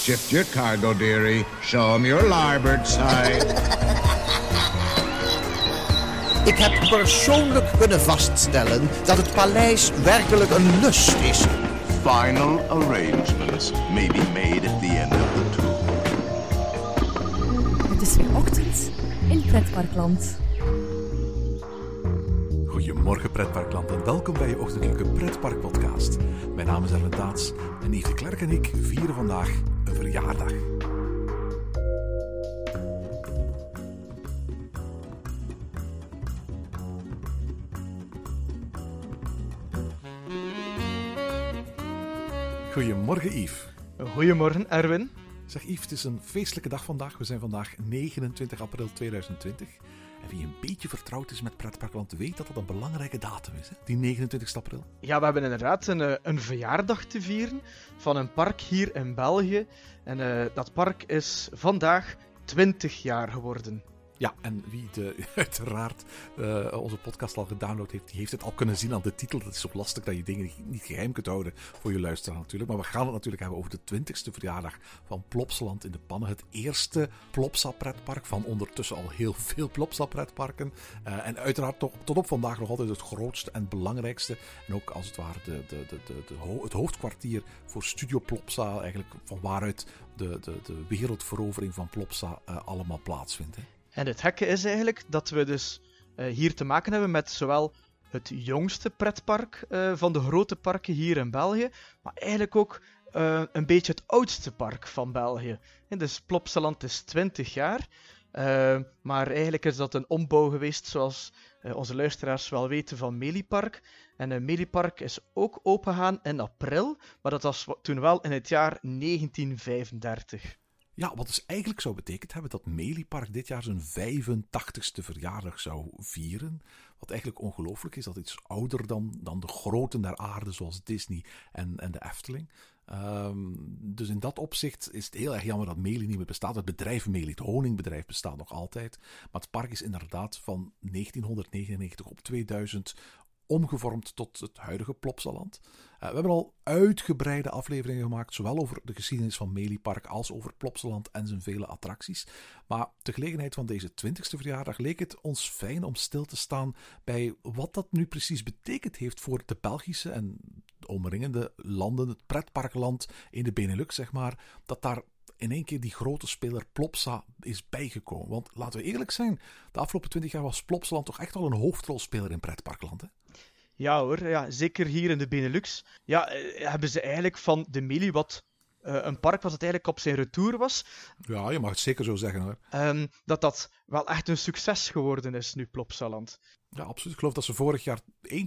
Shift your cargo, dearie. Show 'em your larboard side. Ik heb persoonlijk kunnen vaststellen dat het paleis werkelijk een lust is. Final arrangements may be made at the end of the tour. Het is weer ochtend in Pretparkland. Goedemorgen pretparkland en welkom bij je ochtendelijke pretparkpodcast. Mijn naam is Erwin Taats en Yves de Klerk en ik vieren vandaag verjaardag. Goedemorgen Yves. Goedemorgen, Erwin. Zeg Yves, het is een feestelijke dag vandaag. We zijn vandaag 29 april 2020. En wie een beetje vertrouwd is met pretparkland weet dat dat een belangrijke datum is, hè? die 29 april. Ja, we hebben inderdaad een, eh, een verjaardag te vieren van een park hier in België. En uh, dat park is vandaag 20 jaar geworden. Ja, en wie de, uiteraard uh, onze podcast al gedownload heeft, die heeft het al kunnen zien aan de titel. Dat is zo lastig dat je dingen niet geheim kunt houden voor je luisteraar natuurlijk. Maar we gaan het natuurlijk hebben over de 20ste verjaardag van Plopsaland in de Pannen. Het eerste Plopsa-pretpark van ondertussen al heel veel Plopsa-pretparken. Uh, en uiteraard toch, tot op vandaag nog altijd het grootste en belangrijkste. En ook als het ware de, de, de, de, het hoofdkwartier voor Studio Plopsa. Eigenlijk van waaruit de, de, de wereldverovering van Plopsa uh, allemaal plaatsvindt. En het gekke is eigenlijk dat we dus uh, hier te maken hebben met zowel het jongste pretpark uh, van de grote parken hier in België, maar eigenlijk ook uh, een beetje het oudste park van België. En dus Plopsaland is 20 jaar, maar eigenlijk is dat een ombouw geweest, zoals onze luisteraars wel weten, van Meliepark. En Meliepark is ook opengegaan in april, maar dat was toen wel in het jaar 1935. Ja, wat dus eigenlijk zou betekend hebben dat Meliepark dit jaar zijn 85ste verjaardag zou vieren. Wat eigenlijk ongelooflijk is, dat iets ouder dan, dan de groten der aarde, zoals Disney en, en de Efteling. Um, dus in dat opzicht is het heel erg jammer dat Melie niet meer bestaat. Het bedrijf Melie, het honingbedrijf, bestaat nog altijd. Maar het park is inderdaad van 1999 op 2000 omgevormd tot het huidige Plopsaland. Uh, we hebben al uitgebreide afleveringen gemaakt, zowel over de geschiedenis van Meliepark als over Plopsaland en zijn vele attracties. Maar ter gelegenheid van deze 20ste verjaardag leek het ons fijn om stil te staan bij wat dat nu precies betekend heeft voor de Belgische en de omringende landen, het pretparkland in de Benelux, zeg maar, dat daar in één keer die grote speler Plopsa is bijgekomen. Want laten we eerlijk zijn, de afgelopen 20 jaar was Plopsaland toch echt al een hoofdrolspeler in pretparkland, hè? Ja hoor, ja, zeker hier in de Benelux. Ja, hebben ze eigenlijk van de Meli wat een park was het eigenlijk op zijn retour was. Ja, je mag het zeker zo zeggen hoor. Um, dat dat wel echt een succes geworden is nu, Plopsaland. Ja, absoluut. Ik geloof dat ze vorig jaar 1,25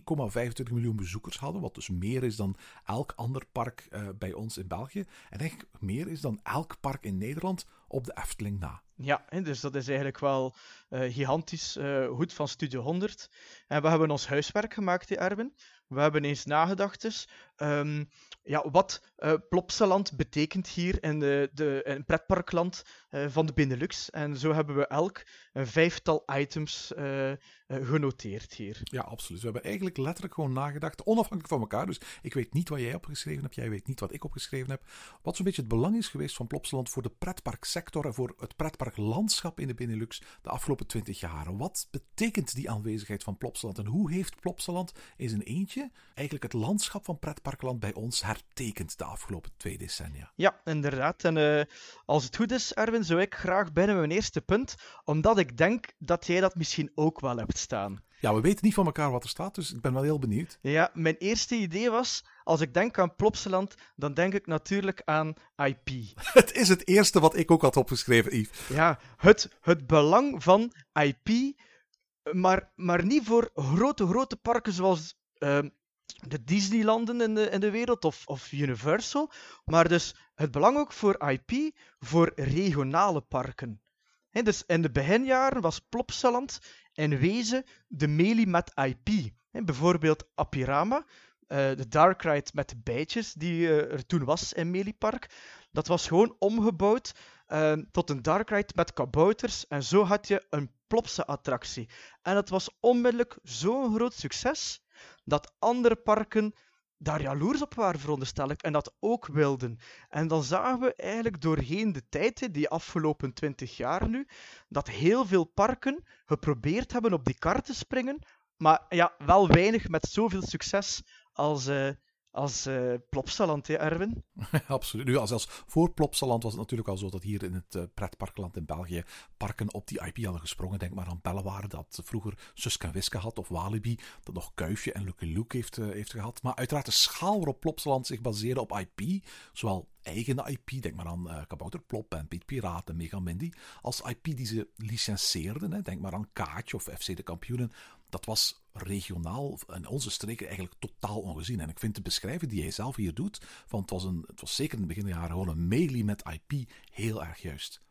miljoen bezoekers hadden, wat dus meer is dan elk ander park uh, bij ons in België. En eigenlijk meer is dan elk park in Nederland op de Efteling na. Ja, dus dat is eigenlijk wel uh, gigantisch uh, goed van Studio 100. En we hebben ons huiswerk gemaakt, die Erwin. We hebben eens nagedacht dus, um, ja, wat uh, Plopsaland betekent hier in, de, de, pretparkland uh, van de Benelux. En zo hebben we elk een vijftal items uh, genoteerd hier. Ja, absoluut. We hebben eigenlijk letterlijk gewoon nagedacht, onafhankelijk van elkaar. Dus ik weet niet wat jij opgeschreven hebt, jij weet niet wat ik opgeschreven heb. Wat zo'n beetje het belang is geweest van Plopsaland voor de pretparksector en voor het pretparklandschap in de Benelux de afgelopen twintig jaar. Wat betekent die aanwezigheid van Plopsaland en hoe heeft Plopsaland in zijn eentje eigenlijk het landschap van bij ons hertekend de afgelopen twee decennia. Ja, inderdaad. En uh, als het goed is, Erwin, zou ik graag binnen mijn eerste punt, omdat ik denk dat jij dat misschien ook wel hebt staan. Ja, we weten niet van elkaar wat er staat, dus ik ben wel heel benieuwd. Ja, mijn eerste idee was, als ik denk aan Plopsaland, dan denk ik natuurlijk aan IP. Het is het eerste wat ik ook had opgeschreven, Yves. Ja, het, het belang van IP, maar, maar niet voor grote, grote parken zoals... Uh, de Disneylanden in de, in de wereld of, of Universal, maar dus het belang ook voor IP voor regionale parken. Dus in de beginjaren was Plopsaland in wezen de melie met IP. Bijvoorbeeld Apirama, uh, de Dark Ride met de bijtjes die uh, er toen was in Meliepark. Dat was gewoon omgebouwd uh, tot een Dark Ride met kabouters en zo had je een Plopsa-attractie. En dat was onmiddellijk zo'n groot succes dat andere parken daar jaloers op waren, veronderstel ik, en dat ook wilden. En dan zagen we eigenlijk doorheen de tijd, die afgelopen twintig jaar nu, dat heel veel parken geprobeerd hebben op die kar te springen, maar ja, wel weinig met zoveel succes als, uh, als uh, Plopsaland, hè, Erwin? Absoluut. Nu, zelfs voor Plopsaland was het natuurlijk al zo dat hier in het uh, pretparkland in België parken op die IP hadden gesprongen. Denk maar aan Bellewaarde, dat vroeger Suske Wiske had, of Walibi, dat nog Kuifje en Lucky Luke heeft, uh, heeft gehad. Maar uiteraard de schaal waarop Plopsaland zich baseerde op IP, zowel eigen IP, denk maar aan uh, Kabouter Plop en Piet Piraat en Mega Mindy, als IP die ze licenseerden, hè, denk maar aan Kaatje of FC de Kampioenen, dat was regionaal in onze streken eigenlijk totaal ongezien. En ik vind de beschrijving die jij zelf hier doet, van het was, een, het was zeker in het begin jaren gewoon een melee met IP, heel erg juist.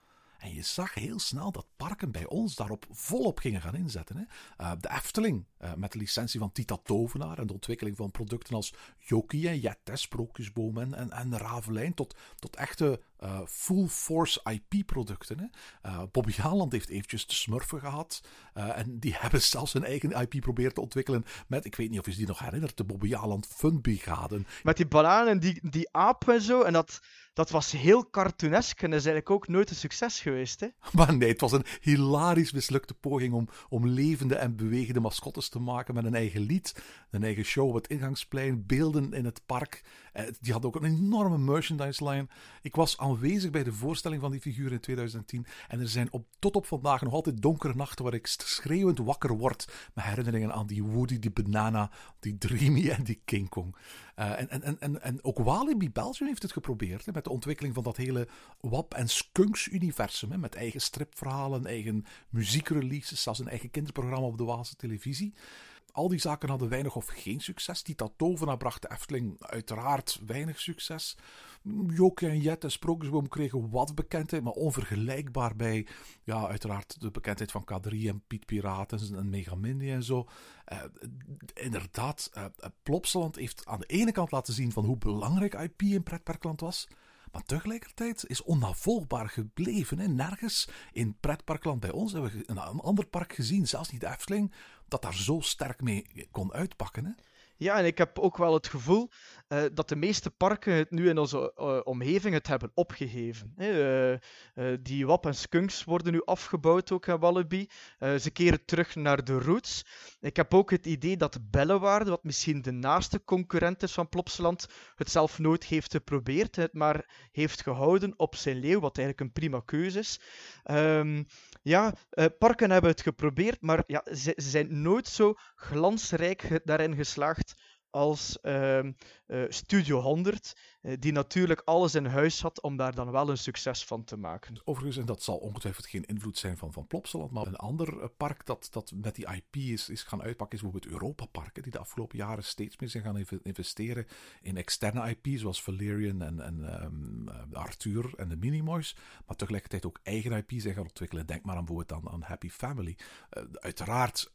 En je zag heel snel dat parken bij ons daarop volop gingen gaan inzetten. Hè. Uh, de Efteling, uh, met de licentie van Tita Tovenaar en de ontwikkeling van producten als Jokie en Jet, Sprookjesboom en, en, en Ravelijn, tot, tot echte uh, full force IP-producten. Bobby Haaland heeft eventjes de smurfen gehad. En die hebben zelfs hun eigen IP proberen te ontwikkelen. Met, ik weet niet of je die nog herinnert, de Bobby Haaland Fun Brigade. Met die bananen en die, die aap en zo. En dat, dat was heel cartoonesk en is eigenlijk ook nooit een succes geweest. Hè? Maar nee, het was een hilarisch mislukte poging om, om levende en bewegende mascottes te maken met een eigen lied, een eigen show op het ingangsplein, beelden in het park. die had ook een enorme merchandise line. Ik was aanwezig bij de voorstelling van die figuur in 2010 en er zijn op, tot op vandaag nog altijd donkere nachten waar ik schreeuwend wakker word met herinneringen aan die Woody, die Banana, die Dreamy en die King Kong. Uh, en, en, en, en ook Walibi Belgium heeft het geprobeerd hè, met de ontwikkeling van dat hele WAP- en Skunks-universum. Met eigen stripverhalen, eigen muziekreleases, zelfs een eigen kinderprogramma op de Waalse televisie. Al die zaken hadden weinig of geen succes. Die Tovena bracht de Efteling uiteraard weinig succes. Joke en Jet en Sprookjesboom kregen wat bekendheid, maar onvergelijkbaar bij, ja, uiteraard de bekendheid van K3 en Piet Piraten en Megamindi en zo. Uh, inderdaad, uh, Plopsaland heeft aan de ene kant laten zien van hoe belangrijk IP in pretparkland was. Maar tegelijkertijd is onnavolgbaar gebleven. Hè. Nergens in pretparkland bij ons hebben we een ander park gezien, zelfs niet de Efteling, dat daar zo sterk mee kon uitpakken. Ja, en ik heb ook wel het gevoel uh, dat de meeste parken het nu in onze uh, omgeving het hebben opgegeven. Uh, die WAP en Skunks worden nu afgebouwd ook in Wallaby. ze keren terug naar de roots. Ik heb ook het idee dat Bellewaarde, wat misschien de naaste concurrent is van Plopsaland, het zelf nooit heeft geprobeerd, het maar heeft gehouden op zijn leeuw, wat eigenlijk een prima keuze is. Um, ja, parken hebben het geprobeerd, maar ja, ze zijn nooit zo glansrijk daarin geslaagd als uh, uh, Studio 100, uh, die natuurlijk alles in huis had om daar dan wel een succes van te maken. Overigens, en dat zal ongetwijfeld geen invloed zijn van, van Plopsaland, maar een ander eh, park dat, dat met die IP is, is gaan uitpakken, is bijvoorbeeld Europa Parken, die de afgelopen jaren steeds meer zijn gaan investeren in externe IP, zoals Valerian en, en um, Arthur en de Minimoys, maar tegelijkertijd ook eigen IP zijn gaan ontwikkelen. Denk maar aan bijvoorbeeld aan, aan Happy Family. uiteraard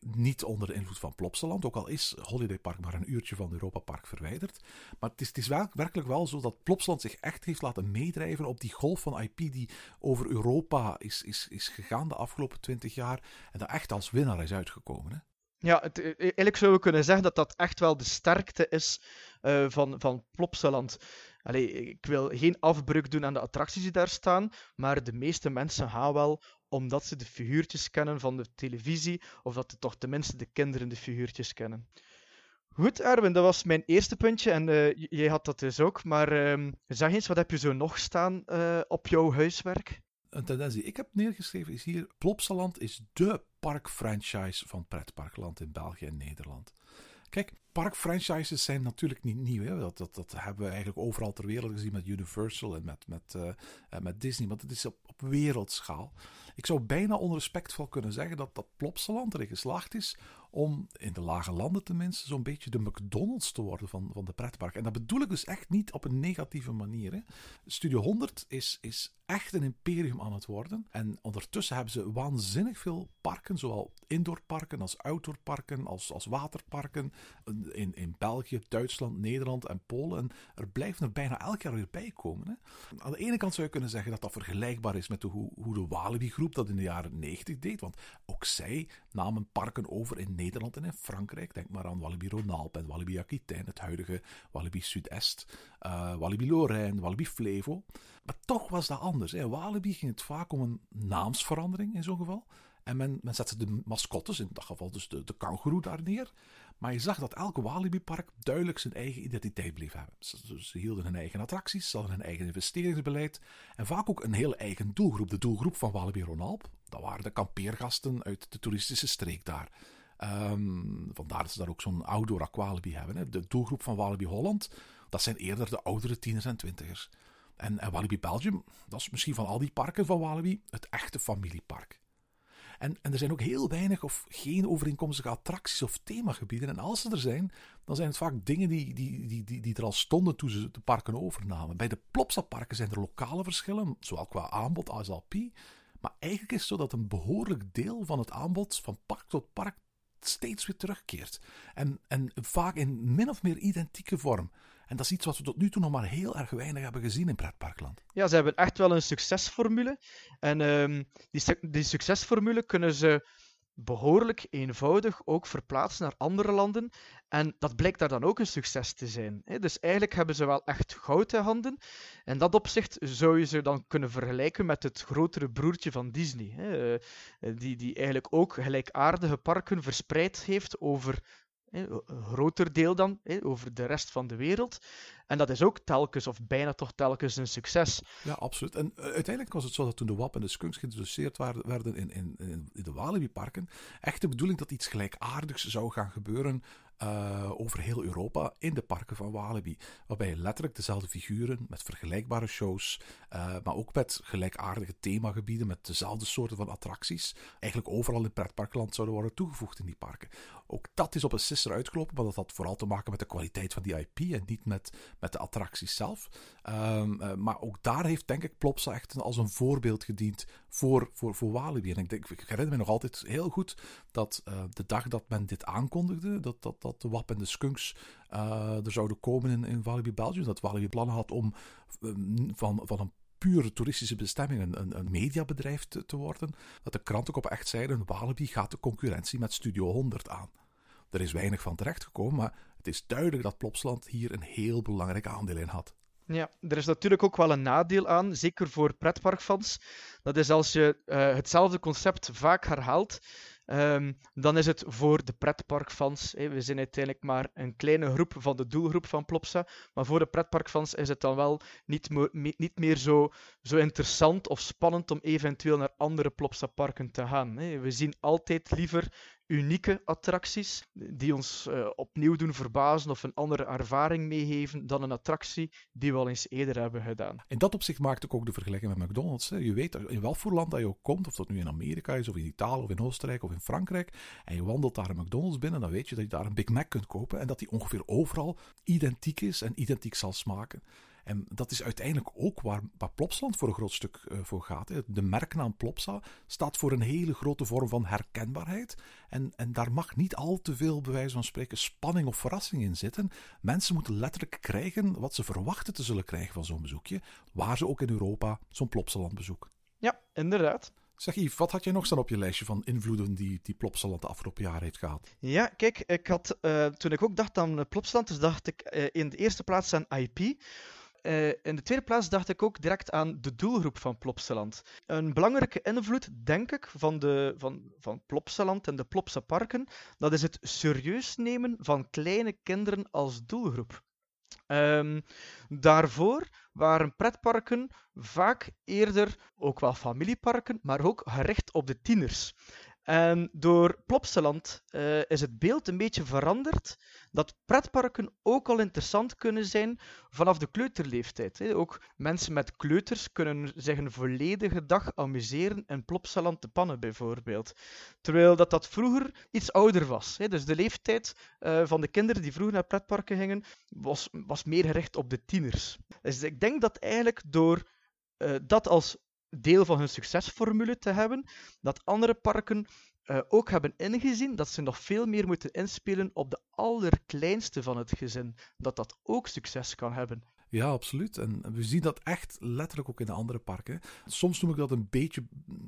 niet onder de invloed van Plopsaland, ook al is Holiday Park maar een uurtje van Europa Park verwijderd. Maar het is, het is wel, werkelijk wel zo dat Plopsland zich echt heeft laten meedrijven op die golf van IP die over Europa is, is, is gegaan de afgelopen twintig jaar. En dat echt als winnaar is uitgekomen. Hè? Ja, het, eigenlijk zouden we kunnen zeggen dat dat echt wel de sterkte is uh, van, van Plopsaland. Allee, ik wil geen afbreuk doen aan de attracties die daar staan, maar de meeste mensen gaan wel omdat ze de figuurtjes kennen van de televisie, of dat toch tenminste de kinderen de figuurtjes kennen. Goed, Erwin, dat was mijn eerste puntje en uh, jij had dat dus ook. Maar uh, zeg eens, wat heb je zo nog staan uh, op jouw huiswerk? Een tendentie. Ik heb neergeschreven is hier: Plopsaland is dé parkfranchise van Pretparkland in België en Nederland. Kijk, parkfranchises zijn natuurlijk niet nieuw. Hè? Dat, dat, dat hebben we eigenlijk overal ter wereld gezien met Universal en met, met, met Disney. Maar het is op, op wereldschaal. Ik zou bijna onrespectvol kunnen zeggen dat dat Plopsaland erin geslaagd is om in de lage landen tenminste zo'n beetje de McDonald's te worden van, van de pretpark. En dat bedoel ik dus echt niet op een negatieve manier. Hè. Studio 100 is, is echt een imperium aan het worden. En ondertussen hebben ze waanzinnig veel parken, zowel indoorparken als outdoorparken, als, als waterparken. In, in België, Duitsland, Nederland en Polen. En er blijven er bijna elk jaar weer bij komen. Hè. Aan de ene kant zou je kunnen zeggen dat dat vergelijkbaar is met hoe, hoe de Walibi groep dat in de jaren 90 deed. Want ook zij namen parken over in Nederland en in Frankrijk. Denk maar aan Walibi Ronalp en Walibi Aquitaine, het huidige Walibi Sud-Est, uh, Walibi Lorraine, Walibi Flevo. Maar toch was dat anders. In Walibi ging het vaak om een naamsverandering in zo'n geval. En men, men zette de mascottes, in dat geval dus de, de daar neer. Maar je zag dat elke Walibi-park duidelijk zijn eigen identiteit bleef hebben. Ze, hielden hun eigen attracties, ze hadden hun eigen investeringsbeleid en vaak ook een hele eigen doelgroep. De doelgroep van Walibi Ronalp, dat waren de kampeergasten uit de toeristische streek daar. Um, vandaar dat ze daar ook zo'n outdoor aqualibi hebben. Hè. De doelgroep van Walibi Holland, dat zijn eerder de oudere tieners en twintigers. En, Walibi Belgium, dat is misschien van al die parken van Walibi het echte familiepark. En, en er zijn ook heel weinig of geen overeenkomstige attracties of themagebieden. En als ze er zijn, dan zijn het vaak dingen die, die, die, die, die er al stonden toen ze de parken overnamen. Bij de Plopsa-parken zijn er lokale verschillen, zowel qua aanbod als LP. Maar eigenlijk is het zo dat een behoorlijk deel van het aanbod van park tot park steeds weer terugkeert. En, en vaak in min of meer identieke vorm. En dat is iets wat we tot nu toe nog maar heel erg weinig hebben gezien in pretparkland. Ja, ze hebben echt wel een succesformule. En um, die, die succesformule kunnen ze behoorlijk eenvoudig ook verplaatsen naar andere landen. En dat blijkt daar dan ook een succes te zijn. Dus eigenlijk hebben ze wel echt goud in handen. En dat opzicht zou je ze dan kunnen vergelijken met het grotere broertje van Disney. Eh, die, die eigenlijk ook gelijkaardige parken verspreid heeft over een groter deel dan over de rest van de wereld. En dat is ook telkens, of bijna toch telkens, een succes. Ja, absoluut. En uh, uiteindelijk was het zo dat toen de WAP en de Skunks geïntroduceerd werden in, in, in, de Walibi-parken, echt de bedoeling dat iets gelijkaardigs zou gaan gebeuren uh, over heel Europa in de parken van Walibi. Waarbij letterlijk dezelfde figuren met vergelijkbare shows, uh, maar ook met gelijkaardige themagebieden, met dezelfde soorten van attracties, eigenlijk overal in pretparkland zouden worden toegevoegd in die parken. Ook dat is op een sisser uitgelopen, maar dat had vooral te maken met de kwaliteit van die IP en niet met, met de attracties zelf. Um, uh, maar ook daar heeft denk ik Plopsa echt als een voorbeeld gediend voor, voor, voor Walibi. En ik, denk, ik herinner me nog altijd heel goed dat de dag dat men dit aankondigde, dat, dat dat de WAP en de Skunks uh, er zouden komen in, in Walibi Belgium. Dat Walibi plannen had om van, van een pure toeristische bestemming een, een, een mediabedrijf te, te, worden. Dat de kranten ook op echt zeiden, Walibi gaat de concurrentie met Studio 100 aan. Er is weinig van terechtgekomen, maar het is duidelijk dat Plopsland hier een heel belangrijk aandeel in had. Ja, er is natuurlijk ook wel een nadeel aan, zeker voor pretparkfans. Dat is als je uh, hetzelfde concept vaak herhaalt, Um, dan is het voor de pretparkfans. We zijn uiteindelijk maar een kleine groep van de doelgroep van Plopsa. Maar voor de pretparkfans is het dan wel niet, niet meer zo, zo interessant of spannend om eventueel naar andere Plopsa-parken te gaan. We zien altijd liever unieke attracties die ons uh, opnieuw doen verbazen of een andere ervaring meegeven dan een attractie die we al eens eerder hebben gedaan. In dat opzicht maakt ik ook de vergelijking met McDonald's. Hè. Je weet in welk voor land dat je ook komt, of dat nu in Amerika is, of in Italië, of in Oostenrijk, of in Frankrijk, en je wandelt daar een McDonald's binnen, dan weet je dat je daar een Big Mac kunt kopen en dat die ongeveer overal identiek is en identiek zal smaken. En dat is uiteindelijk ook waar, waar Plopsland voor een groot stuk uh, voor gaat. Hè. De merknaam Plopsa staat voor een hele grote vorm van herkenbaarheid. En, en daar mag niet al te veel, bij wijze van spreken, spanning of verrassing in zitten. Mensen moeten letterlijk krijgen wat ze verwachten te zullen krijgen van zo'n bezoekje, waar ze ook in Europa zo'n Plopsaland bezoeken. Ja, inderdaad. Zeg Yves, wat had jij nog staan op je lijstje van invloeden die, die Plopsaland de afgelopen jaren heeft gehad? Ja, kijk, ik had, uh, toen ik ook dacht aan Plopsaland, dus dacht ik uh, in de eerste plaats aan IP. Uh, in de tweede plaats dacht ik ook direct aan de doelgroep van Plopsaland. Een belangrijke invloed, denk ik, van, de, van, van Plopsaland en de Plopsa parken, dat is het serieus nemen van kleine kinderen als doelgroep. Um, daarvoor waren pretparken vaak eerder ook wel familieparken, maar ook gericht op de tieners. En door Plopsaland uh, is het beeld een beetje veranderd dat pretparken ook al interessant kunnen zijn vanaf de kleuterleeftijd. Ook mensen met kleuters kunnen zich een volledige dag amuseren in Plopsaland te pannen bijvoorbeeld. Terwijl dat, dat vroeger iets ouder was. Dus de leeftijd uh, van de kinderen die vroeger naar pretparken gingen was, was meer gericht op de tieners. Dus ik denk dat eigenlijk door uh, dat als deel van hun succesformule te hebben, dat andere parken uh, ook hebben ingezien dat ze nog veel meer moeten inspelen op de allerkleinste van het gezin, dat dat ook succes kan hebben. Ja, absoluut. En we zien dat echt letterlijk ook in de andere parken. Soms noem ik dat een beetje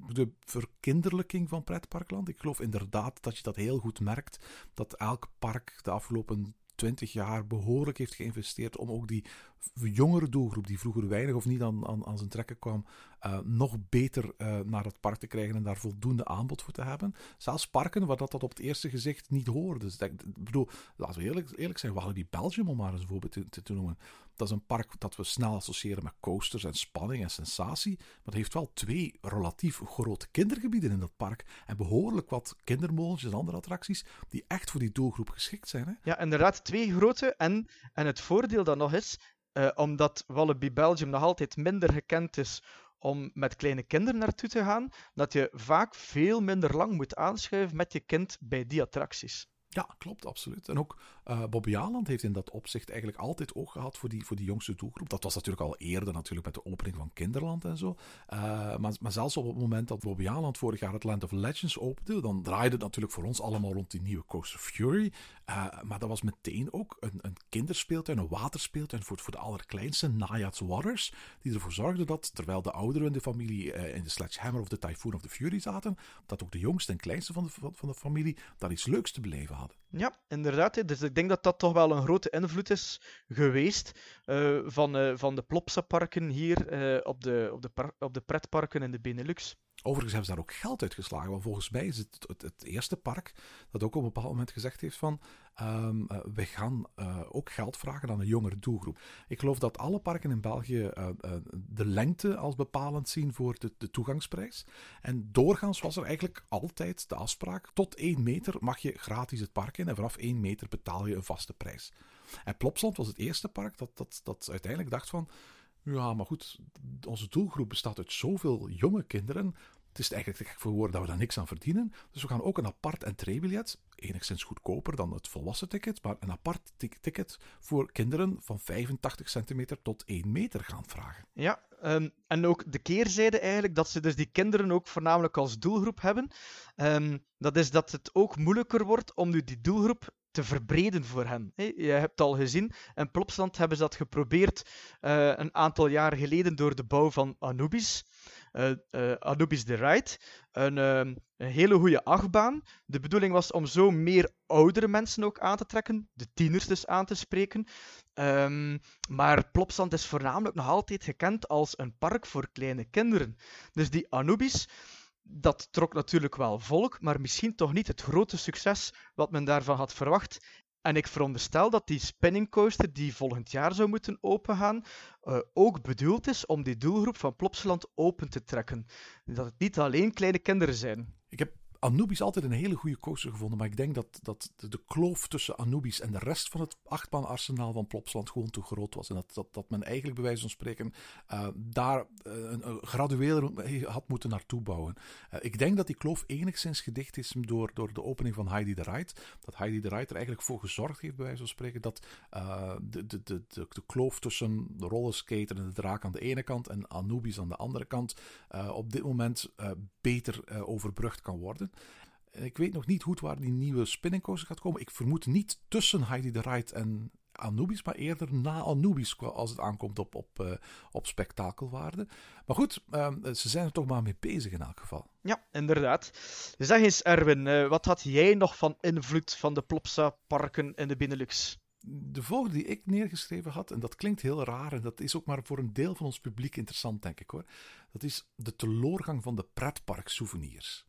de verkinderlijking van pretparkland. Ik geloof inderdaad dat je dat heel goed merkt. Dat elk park de afgelopen 20 jaar behoorlijk heeft geïnvesteerd om ook die jongere doelgroep, die vroeger weinig of niet aan, aan, zijn trekken kwam, uh, nog beter uh, naar het park te krijgen en daar voldoende aanbod voor te hebben. Zelfs parken waar dat, dat op het eerste gezicht niet hoorde. Dus ik bedoel, laten we eerlijk, eerlijk zijn, Walibi Belgium, om maar eens een voorbeeld te, te, noemen. Dat is een park dat we snel associëren met coasters en spanning en sensatie. Maar het heeft wel twee relatief grote kindergebieden in dat park. En behoorlijk wat kindermolens en andere attracties die echt voor die doelgroep geschikt zijn. Hè? Ja, inderdaad, twee grote. En, en het voordeel dan nog is, uh, omdat Wallaby Belgium nog altijd minder gekend is om met kleine kinderen naartoe te gaan, dat je vaak veel minder lang moet aanschuiven met je kind bij die attracties. Ja, klopt, absoluut. En ook uh, Bobby Aland heeft in dat opzicht eigenlijk altijd oog gehad voor die, voor die jongste doelgroep. Dat was natuurlijk al eerder natuurlijk met de opening van Kinderland en zo. Uh, maar, maar zelfs op het moment dat Bobby Aland vorig jaar het Land of Legends opende, dan draaide het natuurlijk voor ons allemaal rond die nieuwe Coaster Fury. Uh, maar dat was meteen ook een, een kinderspeeltuin, een waterspeeltuin voor, voor de allerkleinste, Naiad's Waters, die ervoor zorgde dat, terwijl de ouderen in de familie in de Sledgehammer of de Typhoon of the Fury zaten, dat ook de jongste en kleinste van de, van, van de familie daar iets leuks te beleven hadden. Ja, inderdaad. Dus ik denk dat dat toch wel een grote invloed is geweest uh, van, uh, van de Plopsa-parken hier uh, op, de, op, de op de pretparken in de Benelux. Overigens hebben ze daar ook geld uitgeslagen. Want volgens mij is het, het, eerste park dat ook op een bepaald moment gezegd heeft van um, uh, we gaan uh, ook geld vragen aan een jongere doelgroep. Ik geloof dat alle parken in België uh, de lengte als bepalend zien voor de, de, toegangsprijs. En doorgaans was er eigenlijk altijd de afspraak tot 1 meter mag je gratis het park in en vanaf 1 meter betaal je een vaste prijs. En Plopsland was het eerste park dat, dat, dat uiteindelijk dacht van ja, maar goed, onze doelgroep bestaat uit zoveel jonge kinderen. Het is eigenlijk te gek voor woorden dat we daar niks aan verdienen. Dus we gaan ook een apart entreebiljet, enigszins goedkoper dan het volwassen ticket, maar een apart ticket voor kinderen van 85 centimeter tot 1 meter gaan vragen. Ja, um, en ook de keerzijde eigenlijk, dat ze dus die kinderen ook voornamelijk als doelgroep hebben. Um, dat is dat het ook moeilijker wordt om nu die doelgroep te verbreden voor hen. Je hebt al gezien, in Plopsland hebben ze dat geprobeerd uh, een aantal jaar geleden door de bouw van Anubis. Uh, uh, Anubis the Ride. Een, een, hele goede achtbaan. De bedoeling was om zo meer oudere mensen ook aan te trekken, de tieners dus aan te spreken. Um, maar Plopsland is voornamelijk nog altijd gekend als een park voor kleine kinderen. Dus die Anubis dat trok natuurlijk wel volk, maar misschien toch niet het grote succes wat men daarvan had verwacht. En ik veronderstel dat die spinning coaster die volgend jaar zou moeten opengaan, uh, ook bedoeld is om die doelgroep van Plopsaland open te trekken. Dat het niet alleen kleine kinderen zijn. Ik heb Anubis altijd een hele goede coaster gevonden. Maar ik denk dat, dat de, kloof tussen Anubis en de rest van het achtbaanarsenaal van Plopsland gewoon te groot was. En dat, dat, dat men eigenlijk bij wijze van spreken uh, daar uh, een, gradueel had moeten naartoe bouwen. Uh, ik denk dat die kloof enigszins gedicht is door, door de opening van Heidi de Ride. Dat Heidi de Ride er eigenlijk voor gezorgd heeft, bij wijze van spreken, dat de, de, de, de, de kloof tussen de rollerskater en de draak aan de ene kant en Anubis aan de andere kant op dit moment beter overbrugd kan worden. Ik weet nog niet goed waar die nieuwe spinning coaster gaat komen. Ik vermoed niet tussen Heidi de Ride en Anubis, maar eerder na Anubis als het aankomt op, op, uh, op spektakelwaarde. Maar goed, uh, ze zijn er toch maar mee bezig in elk geval. Ja, inderdaad. Zeg eens, Erwin, wat had jij nog van invloed van de Plopsa-parken in de Benelux? De volgende die ik neergeschreven had, en dat klinkt heel raar, en dat is ook maar voor een deel van ons publiek interessant, denk ik hoor. Dat is de teloorgang van de pretpark-souvenirs.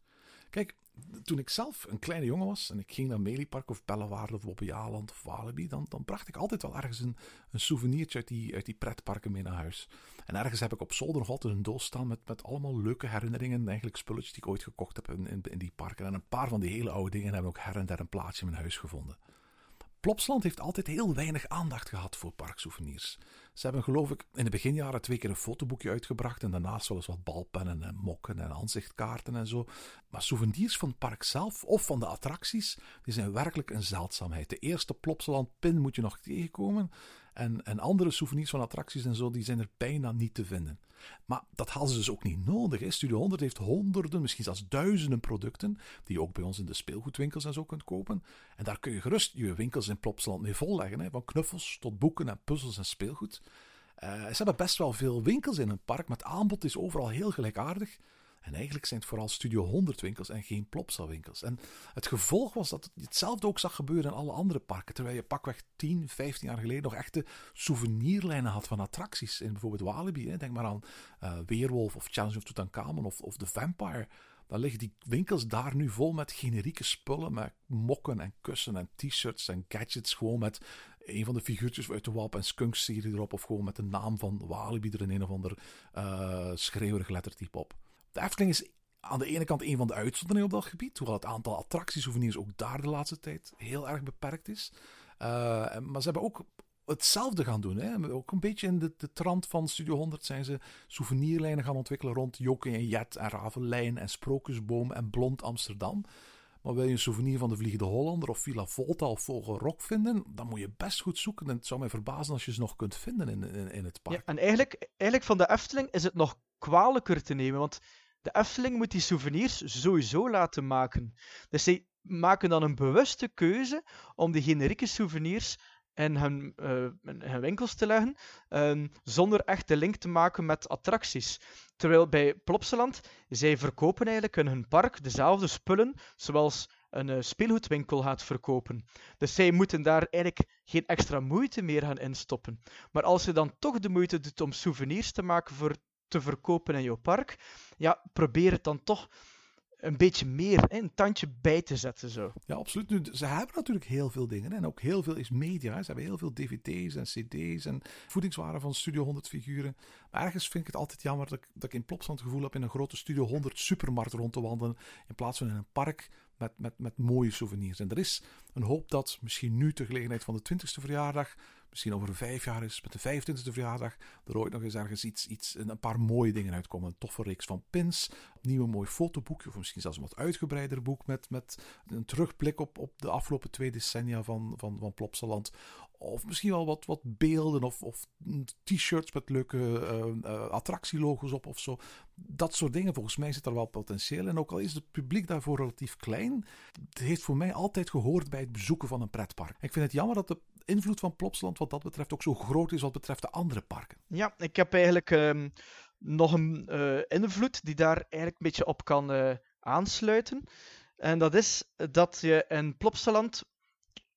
Kijk, toen ik zelf een kleine jongen was en ik ging naar Meliepark of Bellewaarde of Bobbejaanland of Walibi, dan, dan bracht ik altijd wel ergens een, een souvenirtje uit die, uit die pretparken mee naar huis. En ergens heb ik op zolder nog altijd een doos staan met, met allemaal leuke herinneringen, eigenlijk spulletjes die ik ooit gekocht heb in, in, in die parken. En een paar van die hele oude dingen hebben ook her en der een plaatsje in mijn huis gevonden. Plopsland heeft altijd heel weinig aandacht gehad voor parksouvenirs. Ze hebben geloof ik in de beginjaren twee keer een fotoboekje uitgebracht en daarnaast wel eens wat balpennen en mokken en aanzichtkaarten en zo. Maar souvenirs van het park zelf of van de attracties, die zijn werkelijk een zeldzaamheid. De eerste Plopsaland pin moet je nog tegenkomen en, en andere souvenirs van attracties en zo, die zijn er bijna niet te vinden. Maar dat hadden ze dus ook niet nodig. Hè. Studio 100 heeft honderden, misschien zelfs duizenden producten, die je ook bij ons in de speelgoedwinkels en zo kunt kopen. En daar kun je gerust je winkels in Plopsaland mee volleggen. Hè. Van knuffels tot boeken en puzzels en speelgoed. Uh, ze hebben best wel veel winkels in een park, maar het aanbod is overal heel gelijkaardig. En eigenlijk zijn het vooral Studio 100 winkels en geen Plopsa winkels. En het gevolg was dat je hetzelfde ook zag gebeuren in alle andere parken. Terwijl je pakweg 10, 15 jaar geleden nog echte souvenirlijnen had van attracties. In bijvoorbeeld Walibi, denk maar aan uh, Weerwolf of Challenge of Tutankhamun of, of The Vampire. Dan liggen die winkels daar nu vol met generieke spullen, met mokken en kussen en t-shirts en gadgets. Gewoon met een van de figuurtjes uit de Wap en Skunk serie erop. Of gewoon met de naam van Walibi er in een of ander uh, schreeuwerig lettertype op. De Efteling is aan de ene kant een van de uitzonderingen op dat gebied. Hoewel het aantal attractiesouvenirs ook daar de laatste tijd heel erg beperkt is. Uh, maar ze hebben ook hetzelfde gaan doen. Hè. Ook een beetje in de, de trant van Studio 100 zijn ze souvenirlijnen gaan ontwikkelen rond Jokke en Jet en Ravelijn en Sprookjesboom en Blond Amsterdam. Maar wil je een souvenir van de Vliegende Hollander of Villa Volta of Vogelrok vinden, dan moet je best goed zoeken. En het zou mij verbazen als je ze nog kunt vinden in, in, in het park. Ja, en eigenlijk, eigenlijk van de Efteling is het nog kwalijker te nemen, want de Efteling moet die souvenirs sowieso laten maken. Dus zij maken dan een bewuste keuze om die generieke souvenirs in hun, uh, hun winkels te leggen, um, zonder echt de link te maken met attracties. Terwijl bij Plopsaland, zij verkopen eigenlijk in hun park dezelfde spullen zoals een uh, speelgoedwinkel gaat verkopen. Dus zij moeten daar eigenlijk geen extra moeite meer gaan instoppen. Maar als je dan toch de moeite doet om souvenirs te maken voor te verkopen in jouw park, ja, probeer het dan toch een beetje meer, een tandje bij te zetten. Zo. Ja, absoluut. Nu, ze hebben natuurlijk heel veel dingen. En ook heel veel is media. Ze hebben heel veel dvd's en cd's en voedingswaren van Studio 100 figuren. Maar ergens vind ik het altijd jammer dat ik, dat in Plopsland het gevoel heb in een grote Studio 100 supermarkt rond te wandelen. In plaats van in een park met, met, met mooie souvenirs. En er is een hoop dat misschien nu, ter gelegenheid van de 20ste verjaardag, misschien over vijf jaar is, met de 25e verjaardag, er ooit nog eens ergens iets, iets, een paar mooie dingen uitkomen. Een toffe reeks van pins, een nieuwe mooi fotoboekje, of misschien zelfs een wat uitgebreider boek met, met een terugblik op, op de afgelopen twee decennia van, van, van Plopsaland. Of misschien wel wat, wat beelden of, of t-shirts met leuke uh, attractielogo's op of zo. Dat soort dingen. Volgens mij zit er wel potentieel. En ook al is het publiek daarvoor relatief klein, het heeft voor mij altijd gehoord bij het bezoeken van een pretpark. Ik vind het jammer dat de invloed van Plopsland wat dat betreft ook zo groot is wat betreft de andere parken. Ja, ik heb eigenlijk um, nog een uh, invloed die daar eigenlijk een beetje op kan uh, aansluiten. En dat is dat je in Plopsaland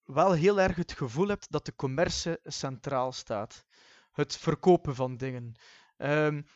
wel heel erg het gevoel hebt dat de commerce centraal staat. Het verkopen van dingen. Um,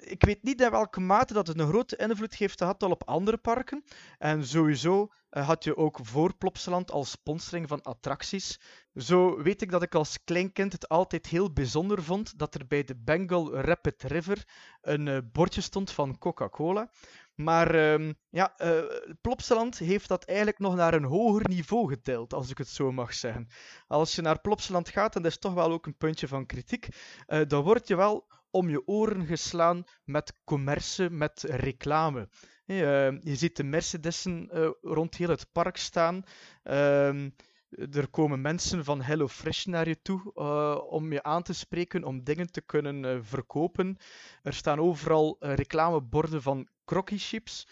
ik weet niet in welke mate dat het een grote invloed heeft gehad al op andere parken. En sowieso uh, had je ook voor Plopsaland als sponsoring van attracties. Zo weet ik dat ik als kleinkind het altijd heel bijzonder vond dat er bij de Bengal Rapid River een uh, bordje stond van Coca-Cola. Maar uh, ja, uh, Plopsaland heeft dat eigenlijk nog naar een hoger niveau getild, als ik het zo mag zeggen. Als je naar Plopsaland gaat, en dat is toch wel ook een puntje van kritiek, dan word je wel om je oren geslaan met commerce, met reclame. Uh, je ziet de Mercedes'en rond heel het park staan. Uh, er komen mensen van HelloFresh naar je toe uh, om je aan te spreken, om dingen te kunnen uh, verkopen. Er staan overal reclameborden van crocky chips.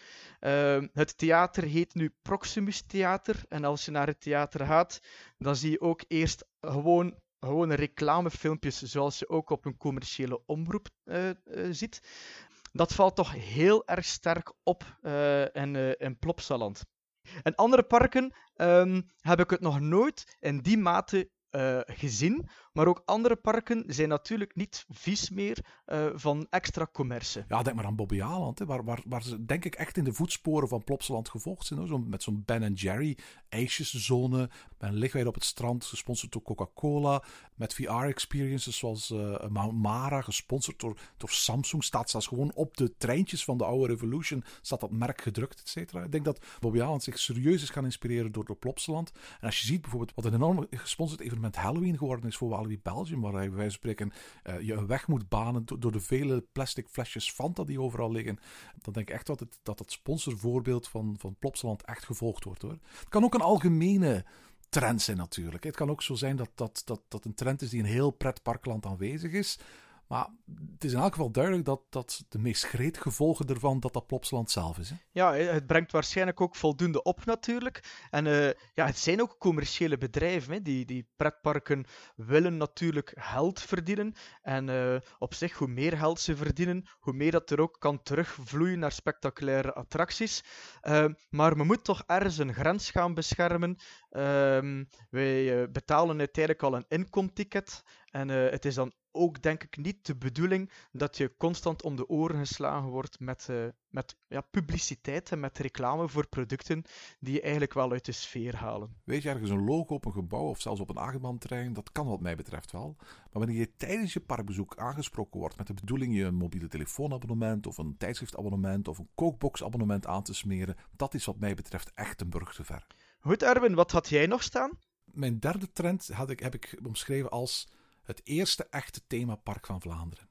het theater heet nu Proximus Theater. En als je naar het theater gaat, dan zie je ook eerst gewoon gewone reclamefilmpjes zoals je ook op een commerciële omroep ziet. Dat valt toch heel erg sterk op in Plopsaland. En andere parken um, heb ik het nog nooit in die mate uh, gezien. Maar ook andere parken zijn natuurlijk niet vies meer uh, van extra commerce. Ja, denk maar aan Bobby Aland, waar, waar, waar ze denk ik echt in de voetsporen van Plopsaland gevolgd zijn. Hoor. Zo, met zo'n Ben Jerry ijsjeszone, met een lichtwijd op het strand, gesponsord door Coca-Cola. Met VR-experiences zoals uh, Mount Mara, gesponsord door, door Samsung. Staat zelfs gewoon op de treintjes van de oude Revolution, staat dat merk gedrukt, et cetera. Ik denk dat Bobby Aland zich serieus is gaan inspireren door, door Plopsaland. En als je ziet bijvoorbeeld wat een enorm gesponsord evenement Halloween geworden is voor Walibi Belgium, waar hij bij wijze spreken uh, je een weg moet banen door de vele plastic flesjes Fanta die overal liggen, dan denk ik echt dat het, dat, het sponsorvoorbeeld van, van Plopsaland echt gevolgd wordt. Hoor. Het kan ook een algemene trend zijn natuurlijk. Het kan ook zo zijn dat, dat, dat, dat een trend is die in heel pretparkland aanwezig is, Maar het is in elk geval duidelijk dat, dat de meest gretige gevolgen ervan dat dat Plopsaland zelf is. Hè? Ja, het brengt waarschijnlijk ook voldoende op natuurlijk. En uh, ja, het zijn ook commerciële bedrijven. Hè. Die, die pretparken willen natuurlijk geld verdienen. En uh, op zich, hoe meer geld ze verdienen, hoe meer dat er ook kan terugvloeien naar spectaculaire attracties. Uh, maar we moeten toch ergens een grens gaan beschermen. wij betalen uiteindelijk al een inkomticket. En het is dan ook denk ik niet de bedoeling dat je constant om de oren geslagen wordt met, uh, met ja, publiciteit en met reclame voor producten die je eigenlijk wel uit de sfeer halen. Weet je, ergens een logo op een gebouw of zelfs op een achtbaanterrein, dat kan wat mij betreft wel. Maar wanneer je tijdens je parkbezoek aangesproken wordt met de bedoeling je een mobiele telefoonabonnement of een tijdschriftabonnement of een kookboxabonnement aan te smeren, dat is wat mij betreft echt een brug te ver. Goed Erwin, wat had jij nog staan? Mijn derde trend had ik, heb ik omschreven als het eerste echte themapark van Vlaanderen.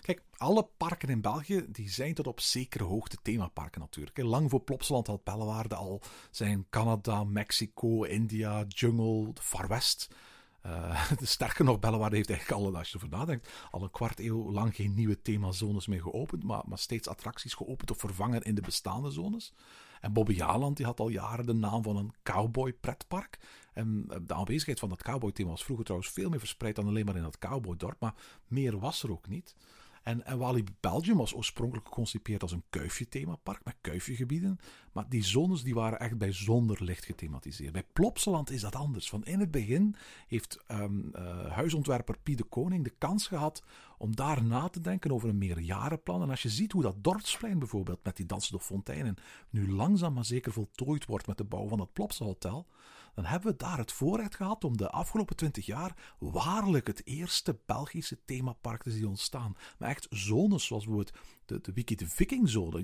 Kijk, alle parken in België die zijn tot op zekere hoogte themaparken natuurlijk. Lang voor Plopsaland had Bellewaarde al zijn Canada, Mexico, India, Jungle, Far West. Uh, sterker nog, Bellewaarde heeft eigenlijk al, als je erover nadenkt, al een kwart eeuw lang geen nieuwe themazones meer geopend, maar, maar steeds attracties geopend of vervangen in de bestaande zones. En Bobby Jaland die had al jaren de naam van een cowboy pretpark. En eh, de aanwezigheid van dat cowboy-thema was vroeger trouwens veel meer verspreid dan alleen maar in dat cowboy-dorp. Maar meer was er ook niet. En, en Belgium was oorspronkelijk geconcipeerd als een kuifje-themapark met kuifjegebieden. Maar die zones die waren echt bijzonder licht gethematiseerd. Bij Plopsaland is dat anders. Van in het begin heeft um, uh, huisontwerper Pie de Koning de kans gehad om daar na te denken over een meerjarenplan. En als je ziet hoe dat Dorpsplein bijvoorbeeld met die dansende fonteinen nu langzaam maar zeker voltooid wordt met de bouw van het Plopsa Hotel, dan hebben we daar het voorrecht gehad om de afgelopen twintig jaar waarlijk het eerste Belgische themapark te zien ontstaan. Maar echt zones zoals bijvoorbeeld de, de Wiki de.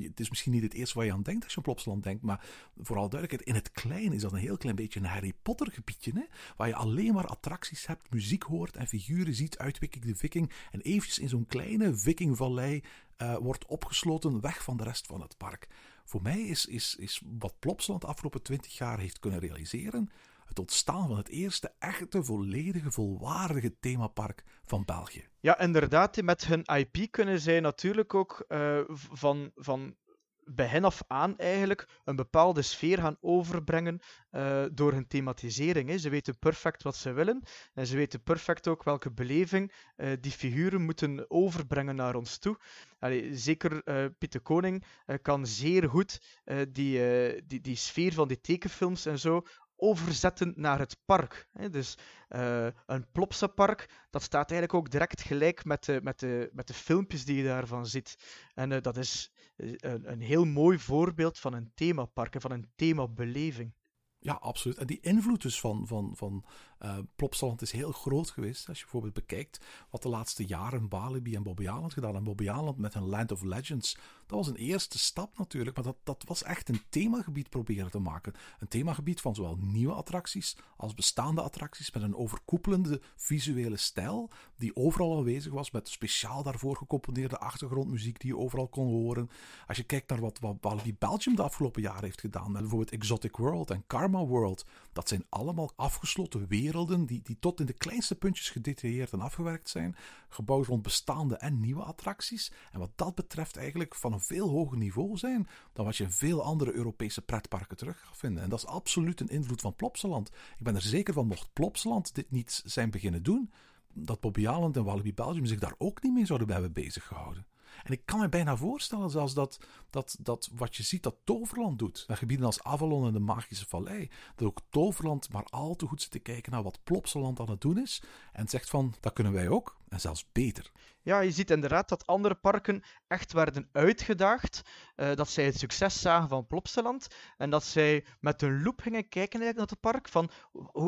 Het is misschien niet het eerste waar je aan denkt als je aan Plopsaland denkt, maar vooral duidelijkheid, in het klein is dat een heel klein beetje een Harry Potter gebiedje, hè? waar je alleen maar attracties hebt, muziek hoort en figuren ziet uit Wiki de Viking en eventjes in zo'n kleine Vikingvallei uh, wordt opgesloten weg van de rest van het park. Voor mij is, is, is wat Plopsaland de afgelopen twintig jaar heeft kunnen realiseren, het ontstaan van het eerste echte, volledige, volwaardige themapark van België. Ja, inderdaad. Met hun IP kunnen zij natuurlijk ook uh, van, van begin af aan eigenlijk een bepaalde sfeer gaan overbrengen uh, door hun thematisering. Hè. Ze weten perfect wat ze willen en ze weten perfect ook welke beleving uh, die figuren moeten overbrengen naar ons toe. Allee, zeker uh, Pieter Koning kan zeer goed die, die, die sfeer van die tekenfilms en zo overzetten naar het park. Dus uh, een Plopsa-park, dat staat eigenlijk ook direct gelijk met de, met de, met de filmpjes die je daarvan ziet. En uh, dat is eh, een, een heel mooi voorbeeld van een themapark en van een themabeleving. Ja, absoluut. En die invloed dus van, van, van uh, Plopsaland is heel groot geweest. Als je bijvoorbeeld bekijkt wat de laatste jaren Walibi en Bobby Island gedaan. En Bobby Island met hun Land of Legends. Dat was een eerste stap natuurlijk. Maar dat, dat was echt een themagebied proberen te maken. Een themagebied van zowel nieuwe attracties als bestaande attracties. Met een overkoepelende visuele stijl. Die overal aanwezig was. Met speciaal daarvoor gecomponeerde achtergrondmuziek die je overal kon horen. Als je kijkt naar wat, wat Walibi Belgium de afgelopen jaren heeft gedaan. Met bijvoorbeeld Exotic World en Karma World. Dat zijn allemaal afgesloten werelden die, die tot in de kleinste puntjes gedetailleerd en afgewerkt zijn, gebouwd rond bestaande en nieuwe attracties. En wat dat betreft eigenlijk van een veel hoger niveau zijn dan wat je in veel andere Europese pretparken terug gaat vinden. En dat is absoluut een invloed van Plopsaland. Ik ben er zeker van, mocht Plopsaland dit niet zijn beginnen doen, dat Bobby Island en Walibi Belgium zich daar ook niet mee zouden hebben bezig gehouden. En ik kan me bijna voorstellen zelfs dat, dat, dat wat je ziet dat Toverland doet, naar gebieden als Avalon en de Magische Vallei, dat ook Toverland maar al te goed zit te kijken naar wat Plopsaland aan het doen is en zegt van, dat kunnen wij ook en zelfs beter. Ja, je ziet inderdaad dat andere parken echt werden uitgedaagd, uh, dat zij het succes zagen van Plopsaland en dat zij met een loop gingen kijken naar het park van,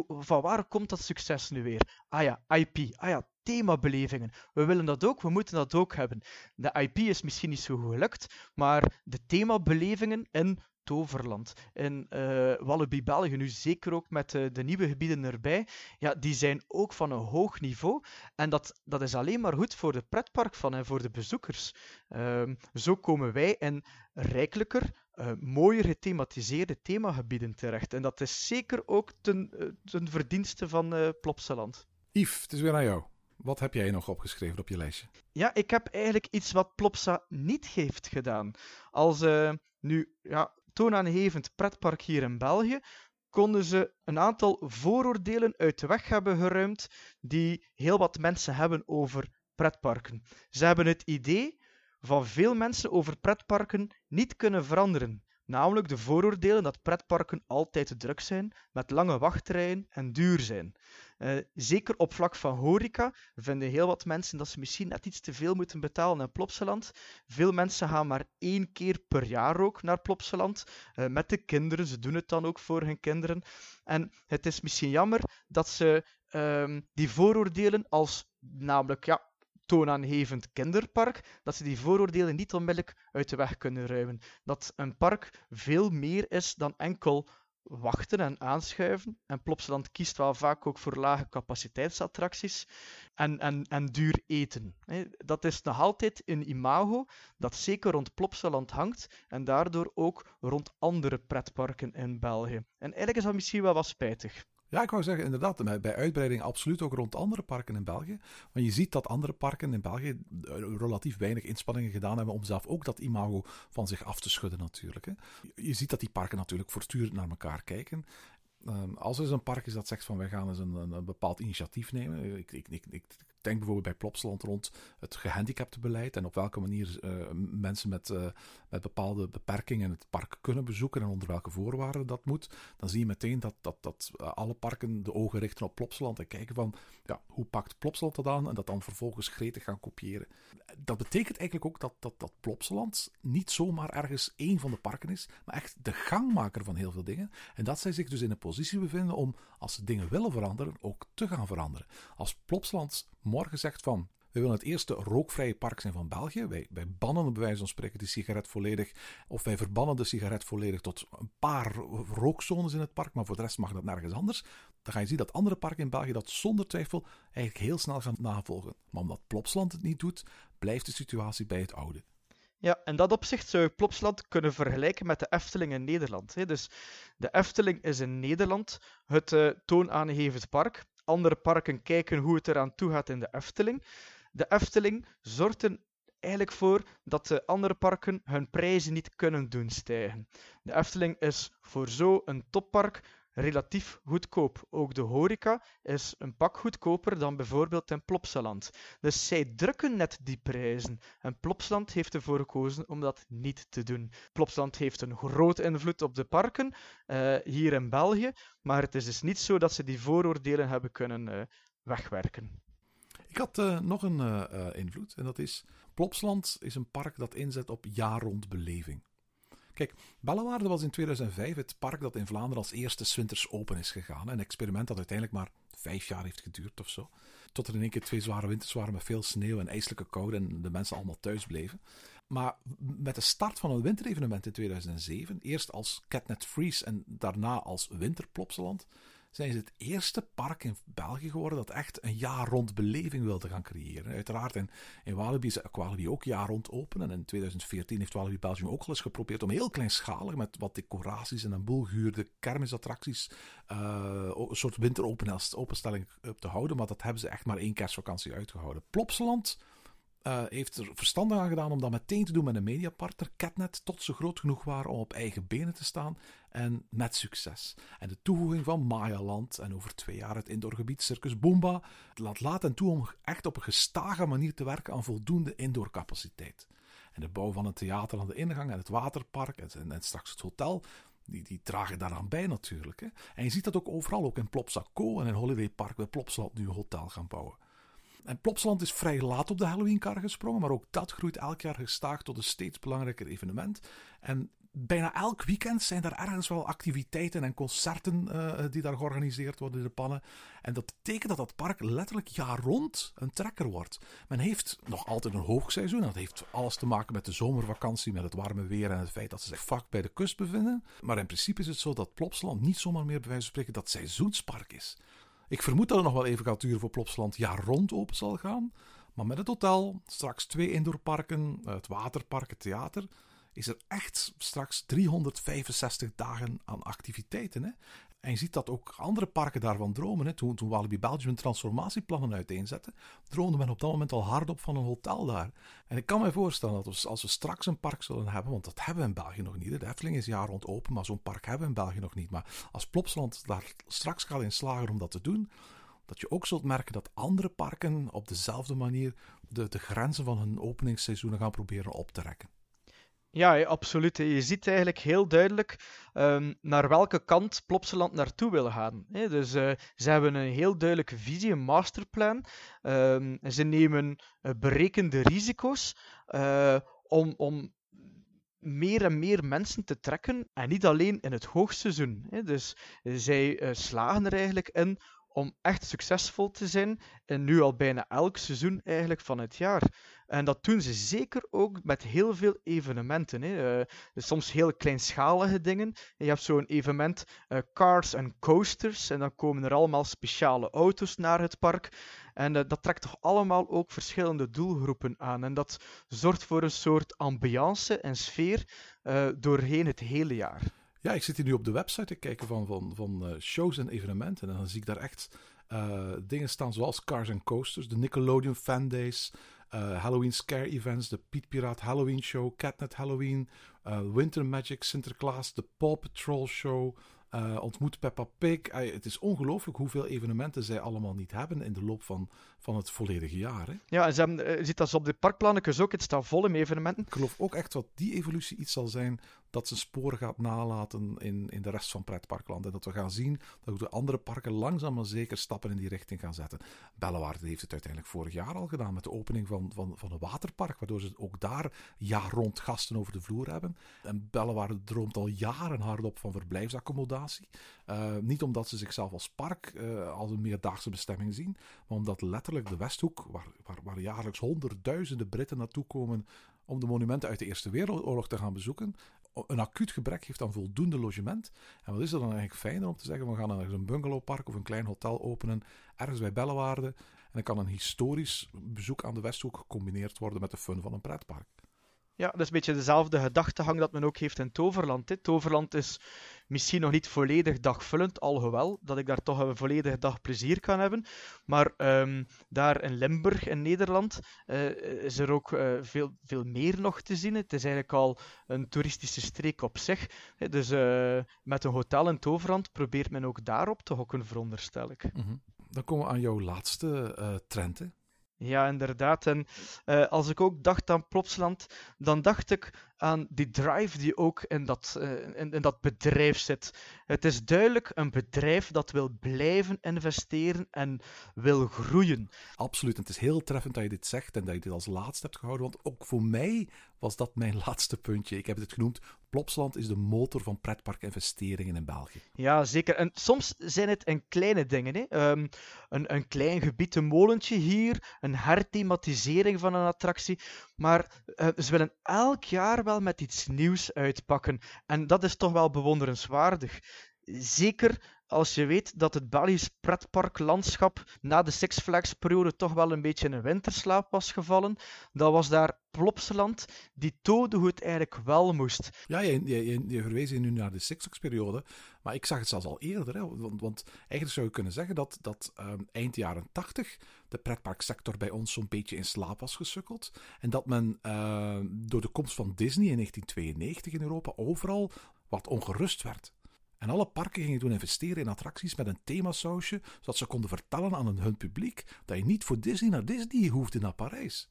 van waar komt dat succes nu weer? Ah ja, IP, ah ja, themabelevingen. We willen dat ook, we moeten dat ook hebben. De IP is misschien niet zo gelukt, maar de themabelevingen in Toverland. En uh, Walibi België, nu zeker ook met uh, de nieuwe gebieden erbij, ja, die zijn ook van een hoog niveau. En dat, dat is alleen maar goed voor de pretpark van en voor de bezoekers. Uh, zo komen wij in rijkelijker, uh, mooier gethematiseerde themagebieden terecht. En dat is zeker ook ten, ten verdienste van Plopsaland. Yves, het is weer aan jou. Wat heb jij nog opgeschreven op je lijstje? Ja, ik heb eigenlijk iets wat Plopsa niet heeft gedaan. Als uh, nu ja, toonaangevend pretpark hier in België, konden ze een aantal vooroordelen uit de weg hebben geruimd die heel wat mensen hebben over pretparken. Ze hebben het idee van veel mensen over pretparken niet kunnen veranderen. Namelijk de vooroordelen dat pretparken altijd te druk zijn, met lange wachtrijen en duur zijn. Uh, zeker op vlak van horeca vinden heel wat mensen dat ze misschien net iets te veel moeten betalen in Plopsaland. Veel mensen gaan maar één keer per jaar ook naar Plopsaland uh, met de kinderen. Ze doen het dan ook voor hun kinderen. En het is misschien jammer dat ze uh, die vooroordelen als namelijk ja, toonaangevend kinderpark, dat ze die vooroordelen niet onmiddellijk uit de weg kunnen ruimen. Dat een park veel meer is dan enkel wachten en aanschuiven. En Plopsaland kiest wel vaak ook voor lage capaciteitsattracties en, en, en duur eten. Dat is nog altijd een imago dat zeker rond Plopsaland hangt en daardoor ook rond andere pretparken in België. En eigenlijk is dat misschien wel wat spijtig. Ja, ik wou zeggen, inderdaad, bij uitbreiding absoluut ook rond andere parken in België. Want je ziet dat andere parken in België eh, relatief weinig inspanningen gedaan hebben om zelf ook dat imago van zich af te schudden natuurlijk. Hè. Je ziet dat die parken natuurlijk voortdurend naar elkaar kijken. Ehm, als er een park is dat zegt van wij gaan eens een, een, bepaald initiatief nemen. Ik, ik, ik, ik, denk bijvoorbeeld bij Plopsland rond het gehandicaptenbeleid en op welke manier uh, mensen met, uh, met bepaalde beperkingen het park kunnen bezoeken en onder welke voorwaarden dat moet. Dan zie je meteen dat, dat, dat uh, alle parken de ogen richten op Plopsland en kijken van ja, hoe pakt Plopsland dat aan en dat dan vervolgens gretig gaan kopiëren. Dat betekent eigenlijk ook dat, dat, dat Plopsland niet zomaar ergens één van de parken is, maar echt de gangmaker van heel veel dingen. En dat zij zich dus in een positie bevinden om, als ze dingen willen veranderen, ook te gaan veranderen. Als Plopsland morgen zegt van we willen het eerste rookvrije park zijn van België. Wij, wij bannen bij wijze van spreken de sigaret volledig. Of wij verbannen de sigaret volledig tot een paar rookzones in het park. Maar voor de rest mag dat nergens anders. Dan ga je zien dat andere parken in België dat zonder twijfel eigenlijk heel snel gaan navolgen. Maar omdat Plopsland het niet doet, blijft de situatie bij het oude. Ja, in dat opzicht zou je Plopsland kunnen vergelijken met de Efteling in Nederland. Dus de Efteling is in Nederland het uh, toonaangevend park. Andere parken kijken hoe het eraan toe gaat in de Efteling. De Efteling zorgt er eigenlijk voor dat de andere parken hun prijzen niet kunnen doen stijgen. De Efteling is voor zo een toppark relatief goedkoop. Ook de horeca is een pak goedkoper dan bijvoorbeeld in Plopsaland. Dus zij drukken net die prijzen. En Plopsaland heeft ervoor gekozen om dat niet te doen. Plopsaland heeft een groot invloed op de parken uh, hier in België, maar het is dus niet zo dat ze die vooroordelen hebben kunnen uh, wegwerken. Ik had uh, nog een invloed en dat is Plopsland is een park dat inzet op jaar rond beleving. Kijk, Bellewaarde was in 2005 het park dat in Vlaanderen als eerste winters open is gegaan. Een experiment dat uiteindelijk maar vijf jaar heeft geduurd of zo. Tot er in één keer twee zware winters waren met veel sneeuw en ijselijke koude en de mensen allemaal thuis bleven. Maar met de start van een winterevenement in 2007, eerst als Catnet Freeze en daarna als Winterplopseland, zijn ze het eerste park in België geworden dat echt een jaar rond beleving wilde gaan creëren. Uiteraard in, in Walibi is Walibi ook jaar rond open. En in 2014 heeft Walibi Belgium ook al eens geprobeerd om heel kleinschalig met wat decoraties en een boel gehuurde kermisattracties uh, een soort winteropenstelling te houden. Maar dat hebben ze echt maar één kerstvakantie uitgehouden. Plopsaland uh, heeft er verstandig aan gedaan om dat meteen te doen met een mediapartner, Catnet, tot ze groot genoeg waren om op eigen benen te staan. En met succes. En de toevoeging van Mayaland en over twee jaar het indoorgebied Circus Boomba laat laat en toe om echt op een gestage manier te werken aan voldoende indoorcapaciteit. En de bouw van een theater aan de ingang en het waterpark en, straks het hotel die, die dragen daaraan bij natuurlijk. Hè. En je ziet dat ook overal, ook in Plopsaco en in Holiday Park wil Plopsaland nu een hotel gaan bouwen. En Plopsaland is vrij laat op de Halloween-kar gesprongen, maar ook dat groeit elk jaar gestaag tot een steeds belangrijker evenement. En bijna elk weekend zijn er ergens wel activiteiten en concerten uh, die daar georganiseerd worden in de pannen. En dat betekent dat dat park letterlijk jaar rond een trekker wordt. Men heeft nog altijd een hoogseizoen. Dat heeft alles te maken met de zomervakantie, met het warme weer en het feit dat ze zich vlak bij de kust bevinden. Maar in principe is het zo dat Plopsaland niet zomaar meer bij wijze van spreken dat seizoenspark is. Ik vermoed dat er nog wel even gaat duren voor Plopsland jaar rond open zal gaan. Maar met het hotel, straks twee indoorparken, het waterpark, het theater, is er echt straks 365 dagen aan activiteiten. Hè? En je ziet dat ook andere parken daarvan dromen. Hè. Toen, toen Walibi Belgium transformatieplannen uiteenzetten, droomde men op dat moment al hardop van een hotel daar. En ik kan me voorstellen dat als we straks een park zullen hebben, want dat hebben we in België nog niet. De Efteling is jaar rond open, maar zo'n park hebben we in België nog niet. Maar als Plopsland daar straks gaat in slagen om dat te doen, dat je ook zult merken dat andere parken op dezelfde manier de, de grenzen van hun openingsseizoenen gaan proberen op te rekken. Ja, absoluut. Je ziet eigenlijk heel duidelijk um, naar welke kant Plopsaland naartoe wil gaan. Dus uh, ze hebben een heel duidelijke visie, een masterplan. Um, ze nemen uh, berekende risico's uh, om, om meer en meer mensen te trekken. En niet alleen in het hoogseizoen. Dus zij slagen er eigenlijk in om echt succesvol te zijn en nu al bijna elk seizoen eigenlijk van het jaar. En dat doen ze zeker ook met heel veel evenementen. Hè. Uh, soms heel kleinschalige dingen. Je hebt zo'n evenement uh, Cars and Coasters en dan komen er allemaal speciale auto's naar het park. En uh, dat trekt toch allemaal ook verschillende doelgroepen aan. En dat zorgt voor een soort ambiance en sfeer doorheen het hele jaar. Ja, ik zit hier nu op de website te kijken van, van, van uh, shows en evenementen. En dan zie ik daar echt uh, dingen staan zoals Cars and Coasters, de Nickelodeon Fan Days, uh, Halloween Scare Events, de Piet Piraat Halloween Show, Catnet Halloween, Winter Magic, Sinterklaas, de Paw Patrol Show, ontmoet Peppa Pig. het is ongelooflijk hoeveel evenementen zij allemaal niet hebben in de loop van, van het volledige jaar. Hè? Ja, en ze hebben, je ziet dat ze op de parkplannetjes ook. Het staat vol in evenementen. Ik geloof ook echt dat die evolutie iets zal zijn dat zijn sporen gaat nalaten in, in de rest van pretparkland. En dat we gaan zien dat de andere parken langzaam maar zeker stappen in die richting gaan zetten. Bellewaarde heeft het uiteindelijk vorig jaar al gedaan met de opening van, van, van een waterpark, waardoor ze ook daar jaar rond gasten over de vloer hebben. En Bellewaarde droomt al jaren hardop van verblijfsaccommodatie. Uh, niet omdat ze zichzelf als park uh, als een meerdaagse bestemming zien, maar omdat letterlijk de Westhoek, waar, waar, waar jaarlijks honderdduizenden Britten naartoe komen om de monumenten uit de Eerste Wereldoorlog te gaan bezoeken, een acuut gebrek heeft aan voldoende logement. En wat is er dan eigenlijk fijner om te zeggen, we gaan ergens een bungalowpark of een klein hotel openen, ergens bij Bellewaarde. En dan kan een historisch bezoek aan de Westhoek gecombineerd worden met de fun van een pretpark. Ja, dat is een beetje dezelfde gedachtegang dat men ook heeft in Toverland. Hè. Toverland is misschien nog niet volledig dagvullend, alhoewel dat ik daar toch een volledige dag plezier kan hebben. Maar um, daar in Limburg in Nederland uh, is er ook uh, veel, veel meer nog te zien. Het is eigenlijk al een toeristische streek op zich. Dus uh, met een hotel in Toverland probeert men ook daarop te hokken, veronderstel ik. -hmm. Dan komen we aan jouw laatste trend. Hè? Ja, inderdaad. En uh, als ik ook dacht aan Plopsland, dan dacht ik aan die drive die ook in dat, uh, in, in, dat bedrijf zit. Het is duidelijk een bedrijf dat wil blijven investeren en wil groeien. Absoluut. En het is heel treffend dat je dit zegt en dat je dit als laatste hebt gehouden. Want ook voor mij was dat mijn laatste puntje. Ik heb het genoemd. Plopsland is de motor van pretparkinvesteringen in België. Ja, zeker. En soms zijn het een kleine dingen. Hè? Um, een, een klein gebied, een molentje hier, een herthematisering van een attractie. Maar uh, ze willen elk jaar wel met iets nieuws uitpakken. En dat is toch wel bewonderenswaardig. Zeker als je weet dat het Belgisch pretparklandschap na de Six Flags periode toch wel een beetje in een winterslaap was gevallen, dan was daar Plopsaland die toonde hoe het eigenlijk wel moest. Ja, je, je, je verwees nu naar de Six Flags periode, maar ik zag het zelfs al eerder. Want, want, eigenlijk zou je kunnen zeggen dat, dat um, eind jaren 80 de pretparksector bij ons zo'n beetje in slaap was gesukkeld. En dat men uh, door de komst van Disney in 1992 in Europa overal wat ongerust werd. En alle parken gingen toen investeren in attracties met een themasausje, zodat ze konden vertellen aan hun publiek dat je niet voor Disney naar Disney hoefde naar Parijs.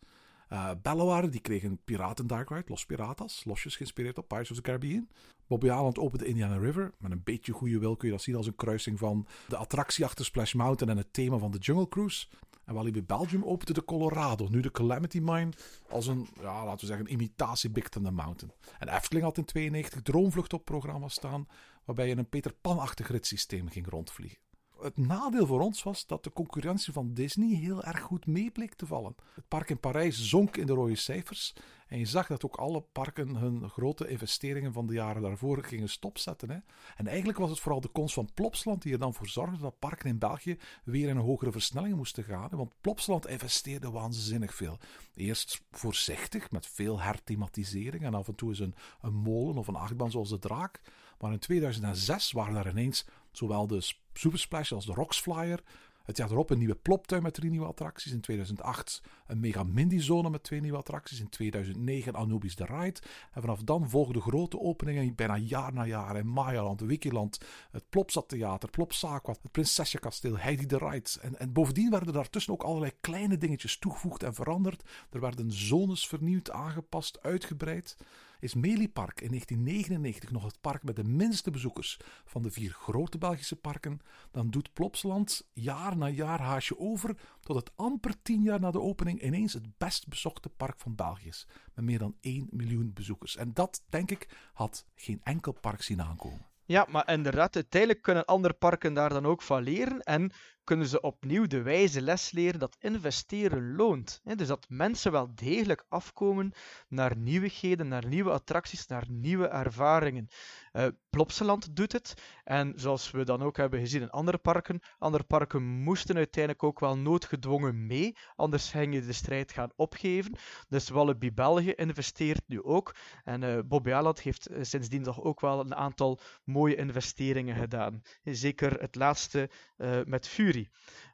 Uh, die kreeg een Piraten Dark Ride, Los Piratas, losjes geïnspireerd op Pirates of the Caribbean. Bobby Island opende Indiana River. Met een beetje goede wil kun je dat zien als een kruising van de attractie achter Splash Mountain en het thema van de Jungle Cruise. En Walibi Belgium opende de Colorado, nu de Calamity Mine, als een, ja, laten we zeggen, imitatie Big Thunder Mountain. En Efteling had in 92 Droomvlucht op programma staan, waarbij je een Peter Pan-achtig ritssysteem ging rondvliegen. Het nadeel voor ons was dat de concurrentie van Disney heel erg goed mee bleek te vallen. Het park in Parijs zonk in de rode cijfers. En je zag dat ook alle parken hun grote investeringen van de jaren daarvoor gingen stopzetten. Hè. En eigenlijk was het vooral de komst van Plopsland die er dan voor zorgde dat parken in België weer in een hogere versnelling moesten gaan. Want Plopsland investeerde waanzinnig veel. Eerst voorzichtig, met veel herthematisering en af en toe eens een, een molen of een achtbaan zoals de draak. Maar in 2006 waren daar ineens Zowel de Super Splash als de Rocks Flyer. Het jaar erop een nieuwe Ploptuin met drie nieuwe attracties. In 2008 een Mega Mindy Zone met twee nieuwe attracties. In 2009 Anubis The Ride. En vanaf dan volgden grote openingen bijna jaar na jaar in Mayaland, Wikiland, het Plopsat Theater, Plops Aqua, het Prinsesje Kasteel, Heidi The Ride. En, en bovendien werden er daartussen ook allerlei kleine dingetjes toegevoegd en veranderd. Er werden zones vernieuwd, aangepast, uitgebreid is Meliepark in 1999 nog het park met de minste bezoekers van de vier grote Belgische parken, dan doet Plopsland jaar na jaar haasje over tot het amper tien jaar na de opening ineens het best bezochte park van België met meer dan 1 miljoen bezoekers. En dat, denk ik, had geen enkel park zien aankomen. Ja, maar inderdaad, uiteindelijk kunnen andere parken daar dan ook van leren en kunnen ze opnieuw de wijze les leren dat investeren loont. Dus dat mensen wel degelijk afkomen naar nieuwigheden, naar nieuwe attracties, naar nieuwe ervaringen. Uh, Plopsaland doet het. En zoals we dan ook hebben gezien in andere parken, andere parken moesten uiteindelijk ook wel noodgedwongen mee, anders ging je de strijd gaan opgeven. Dus Walibi België investeert nu ook. En uh, Bobby Aland heeft uh, sindsdien toch ook wel een aantal mooie investeringen gedaan. Zeker het laatste met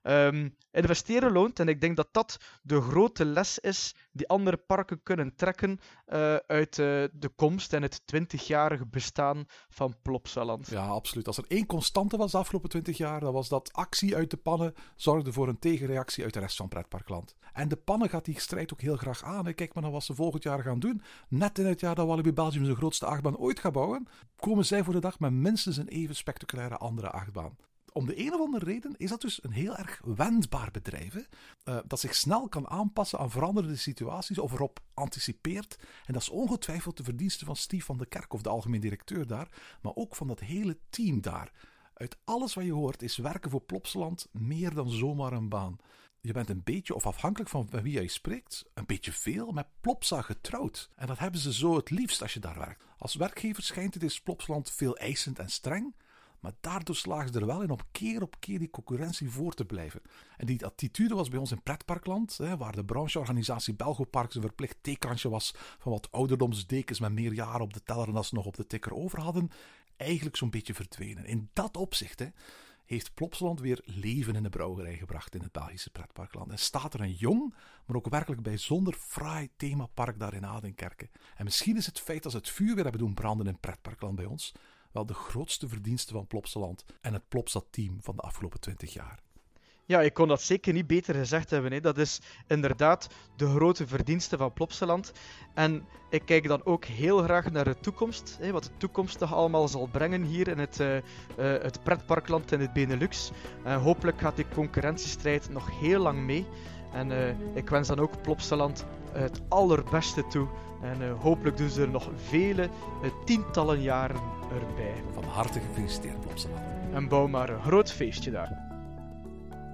Um, investeren loont en ik denk dat dat de grote les is die andere parken kunnen trekken uh, uit uh, de komst en het 20-jarige bestaan van Plopsaland. Ja, absoluut. Als er één constante was de afgelopen 20 jaar, dan was dat actie uit de pannen zorgde voor een tegenreactie uit de rest van Pretparkland. En de pannen gaat die strijd ook heel graag aan. Kijk maar naar wat ze volgend jaar gaan doen. Net in het jaar dat Walibi Belgium zijn grootste achtbaan ooit gaat bouwen, komen zij voor de dag met minstens een even spectaculaire andere achtbaan om de een of andere reden is dat dus een heel erg wendbaar bedrijf. Uh, dat zich snel kan aanpassen aan veranderende situaties of erop anticipeert. En dat is ongetwijfeld de verdienste van Steve van de Kerk, of de algemeen directeur daar, maar ook van dat hele team daar. Uit alles wat je hoort is werken voor Plopsland meer dan zomaar een baan. Je bent een beetje, of afhankelijk van wie jij spreekt, een beetje veel met Plopsa getrouwd. En dat hebben ze zo het liefst als je daar werkt. Als werkgever schijnt het is Plopsland veel eisend en streng. Maar daardoor slagen ze er wel in om keer op keer die concurrentie voor te blijven. En die attitude was bij ons in pretparkland, hè, waar de brancheorganisatie Belgoparks een verplicht tekenkansje was van wat ouderdomsdekens met meer jaren op de teller dan ze nog op de tikker over hadden, eigenlijk zo'n beetje verdwenen. In dat opzicht hè, heeft Plopsland weer leven in de brouwerij gebracht in het Belgische pretparkland. En staat er een jong, maar ook werkelijk bijzonder fraai themapark daar in Adenkerken. En misschien is het feit dat ze het vuur weer hebben doen branden in pretparkland bij ons wel de grootste verdienste van Plopsaland en het Plopsat-team van de afgelopen 20 jaar. Ja, ik kon dat zeker niet beter gezegd hebben. Hè. Dat is inderdaad de grote verdienste van Plopsaland. En ik kijk dan ook heel graag naar de toekomst. Hè, wat de toekomst nog allemaal zal brengen hier in het, uh, uh, het pretparkland in het Benelux. En hopelijk gaat die concurrentiestrijd nog heel lang mee. En ik wens dan ook Plopsaland het allerbeste toe. En hopelijk doen ze er nog vele tientallen jaren erbij. Van harte gefeliciteerd, Plopsaland. En bouw maar een groot feestje daar.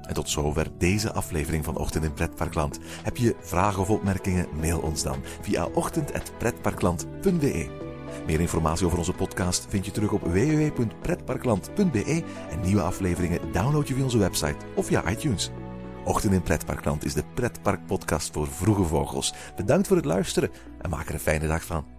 En tot zover deze aflevering van Ochtend in Pretparkland. Heb je vragen of opmerkingen? Mail ons dan via ochtend.pretparkland.be. Meer informatie over onze podcast vind je terug op www.pretparkland.be en nieuwe afleveringen download je via onze website of via iTunes. Ochtend in Pretparkland is de pretparkpodcast voor vroege vogels. Bedankt voor het luisteren en maak er een fijne dag van.